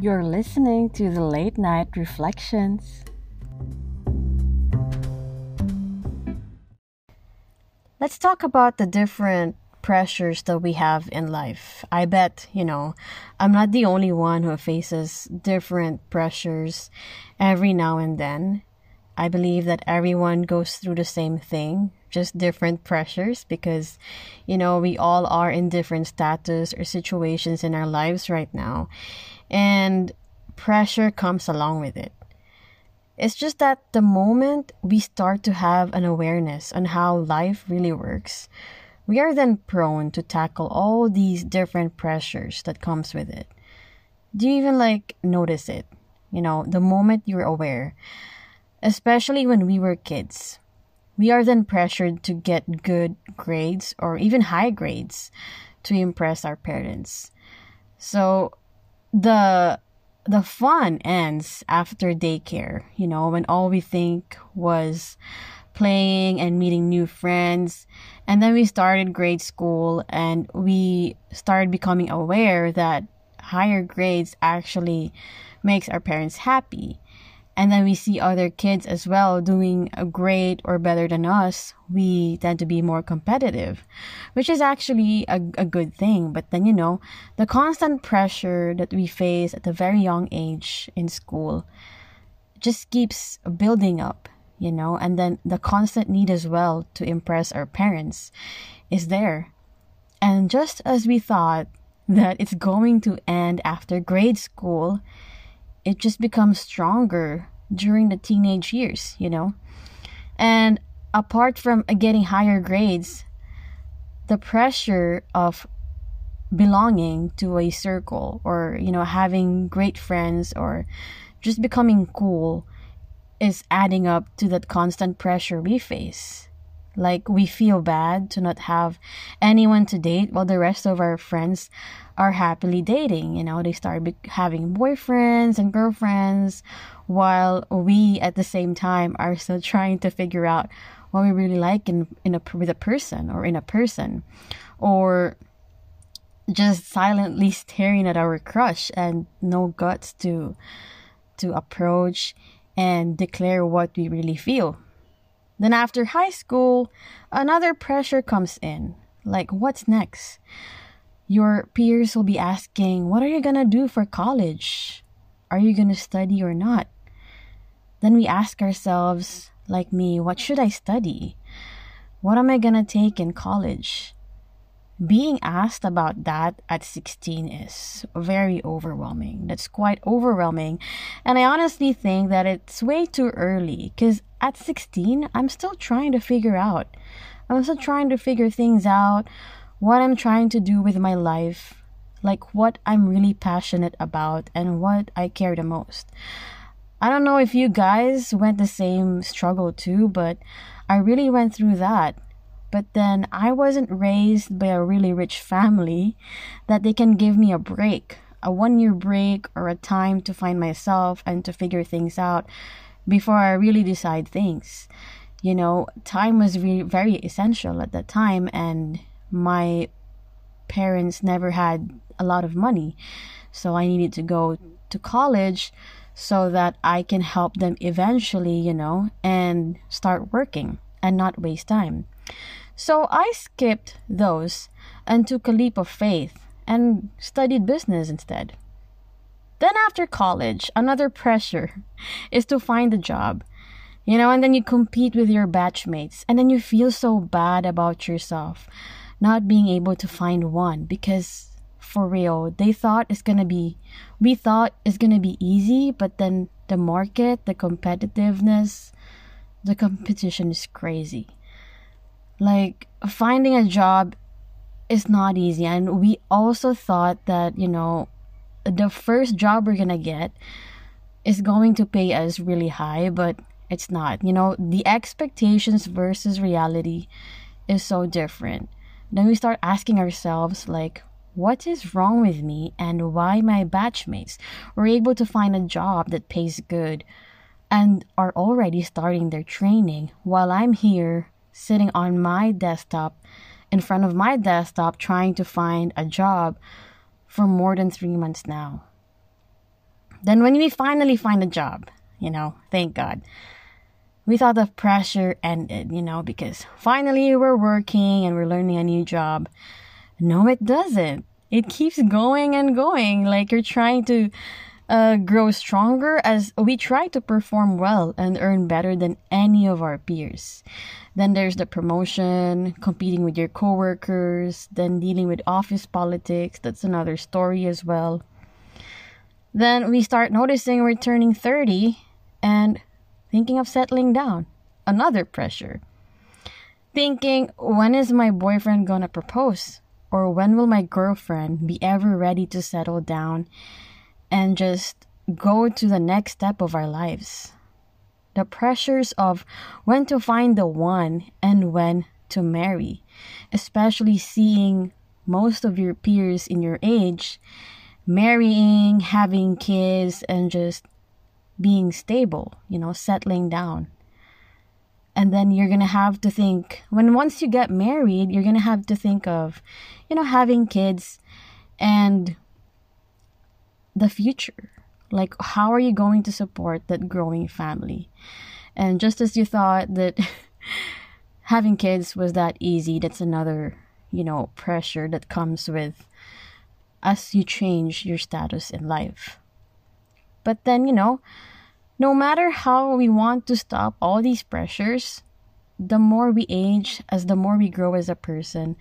You're listening to the Late Night Reflections. Let's talk about the different pressures that we have in life. I bet, you know, I'm not the only one who faces different pressures every now and then. I believe that everyone goes through the same thing, just different pressures because, you know, we all are in different status or situations in our lives right now. And pressure comes along with it. It's just that the moment we start to have an awareness on how life really works, we are then prone to tackle all these different pressures that comes with it. Do you even like notice it? You know, the moment you're aware, especially when we were kids. We are then pressured to get good grades or even high grades to impress our parents. So the the fun ends after daycare, you know, when all we think was playing and meeting new friends. And then we started grade school and we started becoming aware that higher grades actually makes our parents happy and then we see other kids as well doing a great or better than us, we tend to be more competitive, which is actually a, a good thing. But then, you know, the constant pressure that we face at a very young age in school just keeps building up, you know, and then the constant need as well to impress our parents is there. And just as we thought that it's going to end after grade school, it just becomes stronger during the teenage years, you know? And apart from getting higher grades, the pressure of belonging to a circle or, you know, having great friends or just becoming cool is adding up to that constant pressure we face. Like we feel bad to not have anyone to date while the rest of our friends are happily dating. You know, they start be- having boyfriends and girlfriends while we at the same time are still trying to figure out what we really like in, in a, with a person or in a person or just silently staring at our crush and no guts to to approach and declare what we really feel then after high school, another pressure comes in. Like, what's next? Your peers will be asking, What are you gonna do for college? Are you gonna study or not? Then we ask ourselves, like me, what should I study? What am I gonna take in college? Being asked about that at 16 is very overwhelming. That's quite overwhelming. And I honestly think that it's way too early because at 16, I'm still trying to figure out. I'm still trying to figure things out, what I'm trying to do with my life, like what I'm really passionate about, and what I care the most. I don't know if you guys went the same struggle too, but I really went through that but then I wasn't raised by a really rich family that they can give me a break, a one year break or a time to find myself and to figure things out before I really decide things. You know, time was really very essential at that time, and my parents never had a lot of money. So I needed to go to college so that I can help them eventually, you know, and start working and not waste time. So I skipped those and took a leap of faith and studied business instead. Then after college, another pressure is to find a job. You know, and then you compete with your batchmates and then you feel so bad about yourself not being able to find one because for real, they thought it's to be we thought it's to be easy, but then the market, the competitiveness, the competition is crazy like finding a job is not easy. And we also thought that you know the first job we're gonna get is going to pay us really high but it's not. You know the expectations versus reality is so different. Then we start asking ourselves like what is wrong with me and why my batchmates were able to find a job that pays good and are already starting their training while i'm here sitting on my desktop, in front of my desktop, trying to find a job for more than three months now. Then when we finally find a job, you know, thank God, we thought the pressure ended, you know, because finally we're working and we're learning a new job. No, it doesn't. It keeps going and going. Like you're trying to uh, grow stronger as we try to perform well and earn better than any of our peers. Then there's the promotion, competing with your coworkers, then dealing with office politics. That's another story as well. Then we start noticing we're turning 30 and thinking of settling down. Another pressure. Thinking, when is my boyfriend gonna propose? Or when will my girlfriend be ever ready to settle down and just go to the next step of our lives? The pressures of when to find the one and when to marry, especially seeing most of your peers in your age marrying, having kids, and just being stable, you know, settling down. And then you're going to have to think, when once you get married, you're going to have to think of, you know, having kids and the future. Like, how are you going to support that growing family? And just as you thought that having kids was that easy, that's another, you know, pressure that comes with as you change your status in life. But then, you know, no matter how we want to stop all these pressures, the more we age, as the more we grow as a person,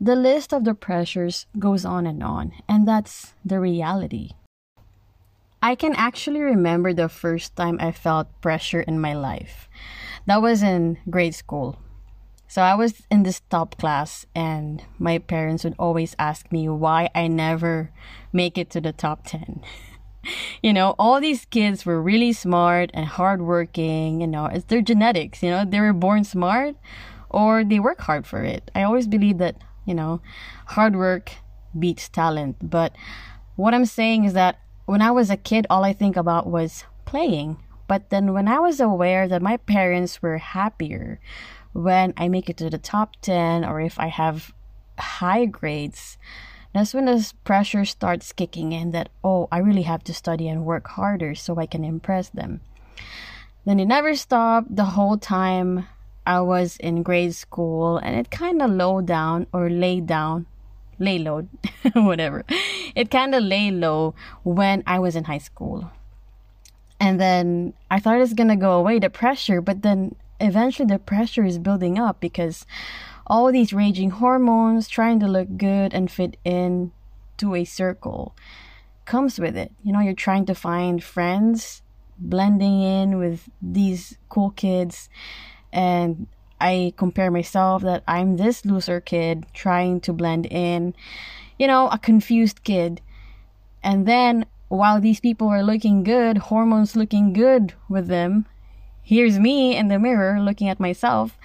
the list of the pressures goes on and on, and that's the reality. I can actually remember the first time I felt pressure in my life. That was in grade school. So I was in this top class, and my parents would always ask me why I never make it to the top 10. you know, all these kids were really smart and hardworking. You know, it's their genetics. You know, they were born smart or they work hard for it. I always believe that, you know, hard work beats talent. But what I'm saying is that when I was a kid, all I think about was playing. But then when I was aware that my parents were happier when I make it to the top 10 or if I have high grades, that's when the pressure starts kicking in that, oh, I really have to study and work harder so I can impress them. Then it never stopped the whole time I was in grade school, and it kind of low down or lay down, lay low, whatever. It kind of lay low when I was in high school. And then I thought it's gonna go away, the pressure, but then eventually the pressure is building up because all these raging hormones trying to look good and fit in to a circle comes with it. You know, you're trying to find friends, blending in with these cool kids, and I compare myself that I'm this loser kid trying to blend in, you know, a confused kid. And then while these people are looking good, hormones looking good with them, here's me in the mirror looking at myself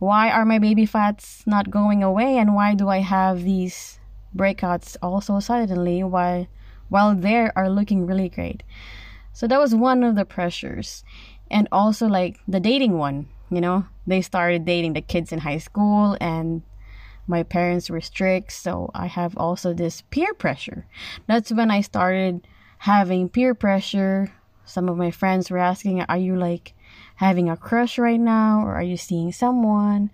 why are my baby fats not going away and why do I have these breakouts also suddenly while while they are looking really great. So that was one of the pressures. And also like the dating one, you know, they started dating the kids in high school and my parents were strict, so I have also this peer pressure. That's when I started having peer pressure. Some of my friends were asking, Are you like having a crush right now or are you seeing someone?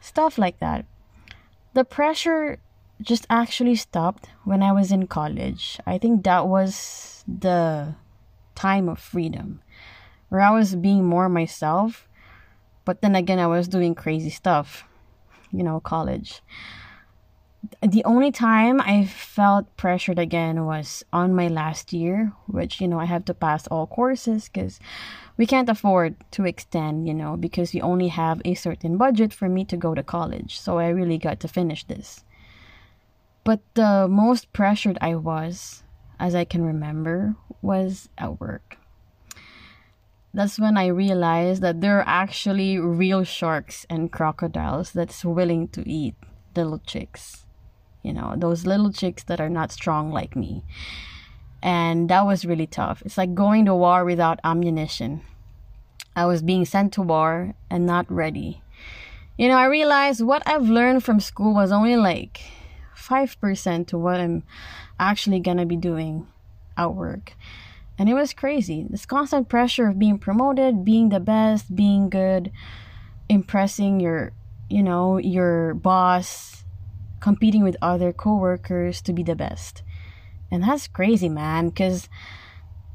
Stuff like that. The pressure just actually stopped when I was in college. I think that was the time of freedom where I was being more myself, but then again, I was doing crazy stuff, you know, college the only time I felt pressured again was on my last year, which, you know, I have to pass all courses because we can't afford to extend, you know, because we only have a certain budget for me to go to college. So I really got to finish this. But the most pressured I was, as I can remember, was at work. That's when I realized that there are actually real sharks and crocodiles that's willing to eat little chicks you know, those little chicks that are not strong like me. And that was really tough. It's like going to war without ammunition. I was being sent to war and not ready. You know, I realized what I've learned from school was only like 5% to what I'm actually gonna be doing at work. And it was crazy. This constant pressure of being promoted, being the best, being good, impressing your, you know, your boss, competing with other coworkers to be the best. And that's crazy, man, because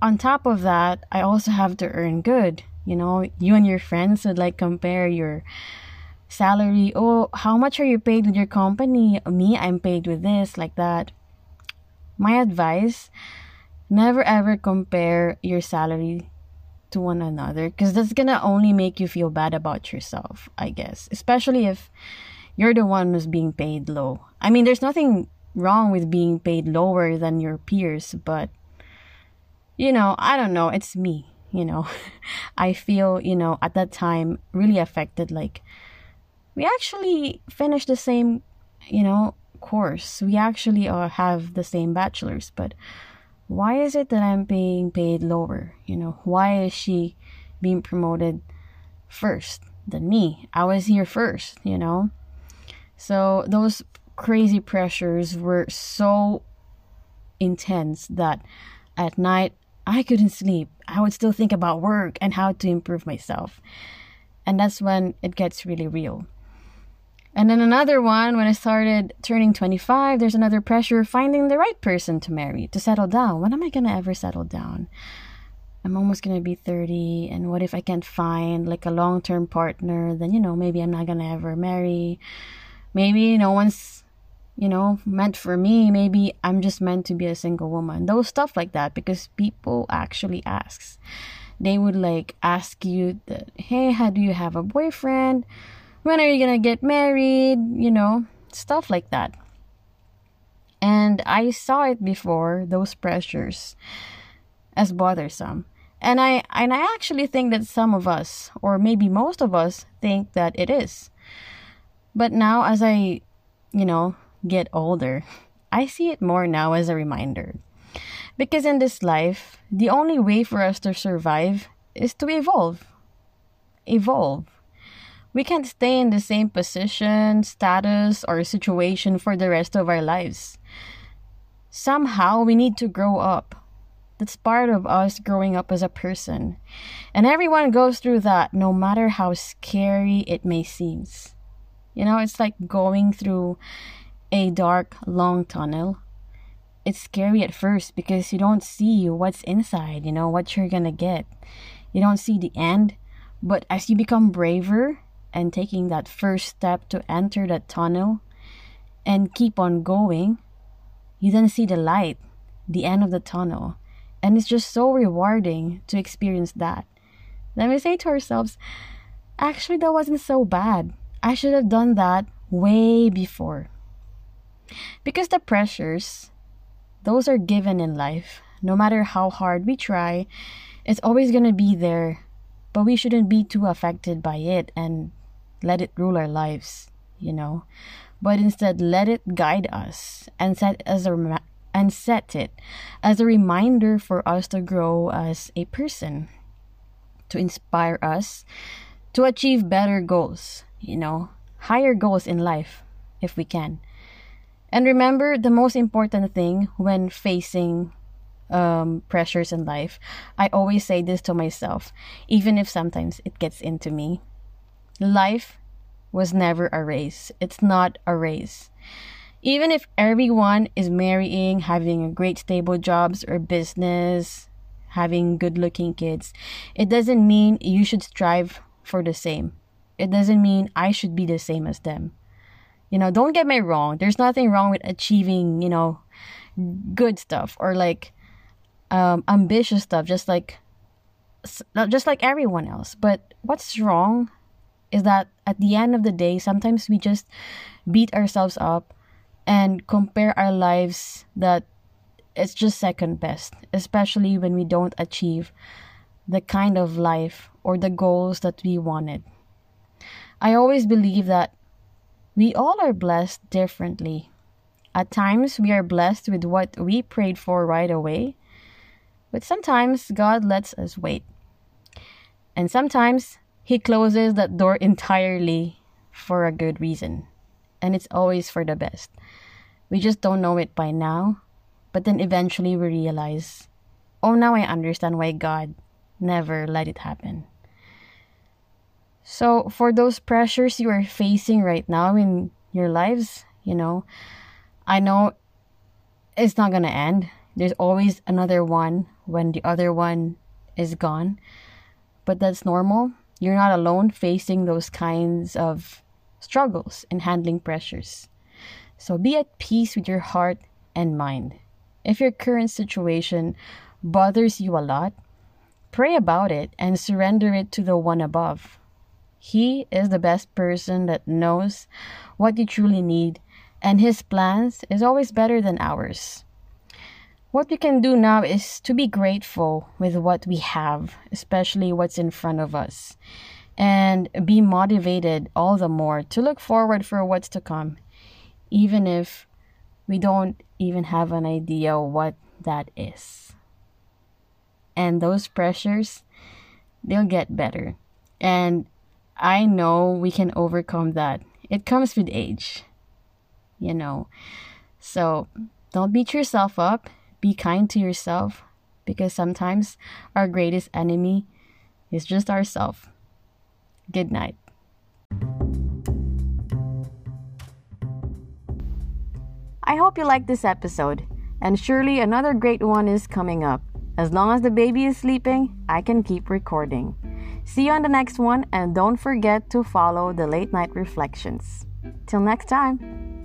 on top of that, I also have to earn good. You know, you and your friends would like compare your salary. Oh, how much are you paid with your company? Me, I'm paid with this, like that. My advice never ever compare your salary to one another because that's gonna only make you feel bad about yourself, I guess. Especially if you're the one who's being paid low. I mean, there's nothing wrong with being paid lower than your peers, but you know, I don't know, it's me, you know. I feel, you know, at that time really affected like we actually finished the same, you know, course. We actually uh, have the same bachelor's, but why is it that I'm being paid lower? You know, why is she being promoted first than me? I was here first, you know? So those crazy pressures were so intense that at night I couldn't sleep. I would still think about work and how to improve myself. And that's when it gets really real. And then another one, when I started turning 25, there's another pressure finding the right person to marry, to settle down. When am I going to ever settle down? I'm almost going to be 30. And what if I can't find like a long term partner? Then, you know, maybe I'm not going to ever marry. Maybe no one's, you know, meant for me. Maybe I'm just meant to be a single woman. Those stuff like that because people actually asks. They would like ask you that, hey, how do you have a boyfriend? When are you gonna get married? You know, stuff like that. And I saw it before, those pressures, as bothersome. And I and I actually think that some of us, or maybe most of us, think that it is. But now as I, you know, get older, I see it more now as a reminder. Because in this life, the only way for us to survive is to evolve. Evolve we can't stay in the same position, status, or situation for the rest of our lives. Somehow we need to grow up. That's part of us growing up as a person. And everyone goes through that, no matter how scary it may seem. You know, it's like going through a dark, long tunnel. It's scary at first because you don't see what's inside, you know, what you're gonna get. You don't see the end. But as you become braver, and taking that first step to enter that tunnel and keep on going, you then see the light, the end of the tunnel. And it's just so rewarding to experience that. Then we say to ourselves, actually, that wasn't so bad. I should have done that way before. Because the pressures, those are given in life. No matter how hard we try, it's always going to be there. But we shouldn't be too affected by it and let it rule our lives, you know, but instead let it guide us and set as a and set it as a reminder for us to grow as a person, to inspire us to achieve better goals, you know, higher goals in life if we can. And remember the most important thing when facing um, pressures in life. I always say this to myself, even if sometimes it gets into me. Life was never a race. It's not a race. Even if everyone is marrying, having a great stable jobs or business, having good looking kids, it doesn't mean you should strive for the same. It doesn't mean I should be the same as them. You know, don't get me wrong. There's nothing wrong with achieving, you know, good stuff or like um, ambitious stuff, just like just like everyone else. But what's wrong is that at the end of the day, sometimes we just beat ourselves up and compare our lives that it's just second best, especially when we don't achieve the kind of life or the goals that we wanted. I always believe that we all are blessed differently. At times, we are blessed with what we prayed for right away, but sometimes God lets us wait. And sometimes he closes that door entirely for a good reason. And it's always for the best. We just don't know it by now, but then eventually we realize oh, now I understand why God never let it happen. So, for those pressures you are facing right now in your lives, you know, I know it's not to end. There's always another one when the other one is gone. But that's normal. You're not alone facing those kinds of struggles and handling pressures. So be at peace with your heart and mind. If your current situation bothers you a lot, pray about it and surrender it to the one above. He is the best person that knows what you truly need, and his plans is always better than ours. What we can do now is to be grateful with what we have, especially what's in front of us, and be motivated all the more to look forward for what's to come, even if we don't even have an idea what that is. And those pressures, they'll get better. And I know we can overcome that. It comes with age, you know. So don't beat yourself up. Be kind to yourself because sometimes our greatest enemy is just ourselves. Good night. I hope you liked this episode, and surely another great one is coming up. As long as the baby is sleeping, I can keep recording. See you on the next one, and don't forget to follow the late night reflections. Till next time.